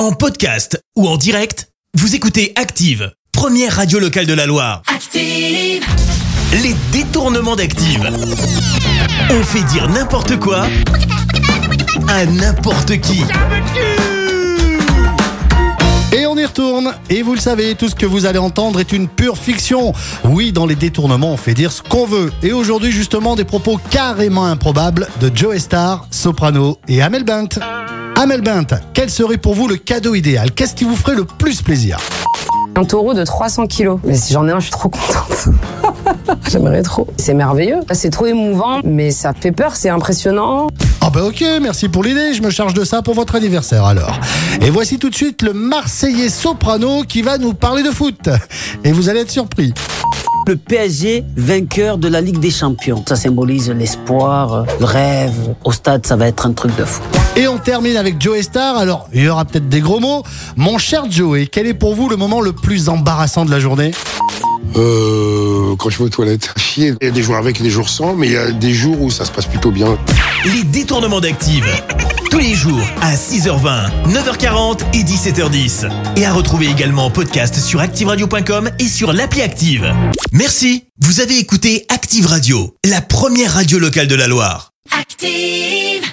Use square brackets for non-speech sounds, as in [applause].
En podcast ou en direct, vous écoutez Active, première radio locale de la Loire. Active. Les détournements d'Active. On fait dire n'importe quoi à n'importe qui. Et on y retourne. Et vous le savez, tout ce que vous allez entendre est une pure fiction. Oui, dans les détournements, on fait dire ce qu'on veut. Et aujourd'hui, justement, des propos carrément improbables de Joe Star, Soprano et Amel Bent. Amel Bent, quel serait pour vous le cadeau idéal? Qu'est-ce qui vous ferait le plus plaisir? Un taureau de 300 kilos. Mais si j'en ai un, je suis trop contente. [laughs] J'aimerais trop. C'est merveilleux. C'est trop émouvant, mais ça fait peur, c'est impressionnant. Ah bah ok, merci pour l'idée, je me charge de ça pour votre anniversaire alors. Et voici tout de suite le Marseillais Soprano qui va nous parler de foot. Et vous allez être surpris. Le PSG vainqueur de la Ligue des Champions. Ça symbolise l'espoir, le rêve. Au stade, ça va être un truc de fou. Et on termine avec Joe Star. Alors, il y aura peut-être des gros mots. Mon cher Joey, quel est pour vous le moment le plus embarrassant de la journée? Euh, quand je vais aux toilettes, chier. Il y a des jours avec et des jours sans, mais il y a des jours où ça se passe plutôt bien. Les détournements d'Active. Tous les jours à 6h20, 9h40 et 17h10. Et à retrouver également en podcast sur ActiveRadio.com et sur l'appli Active. Merci. Vous avez écouté Active Radio, la première radio locale de la Loire. Active.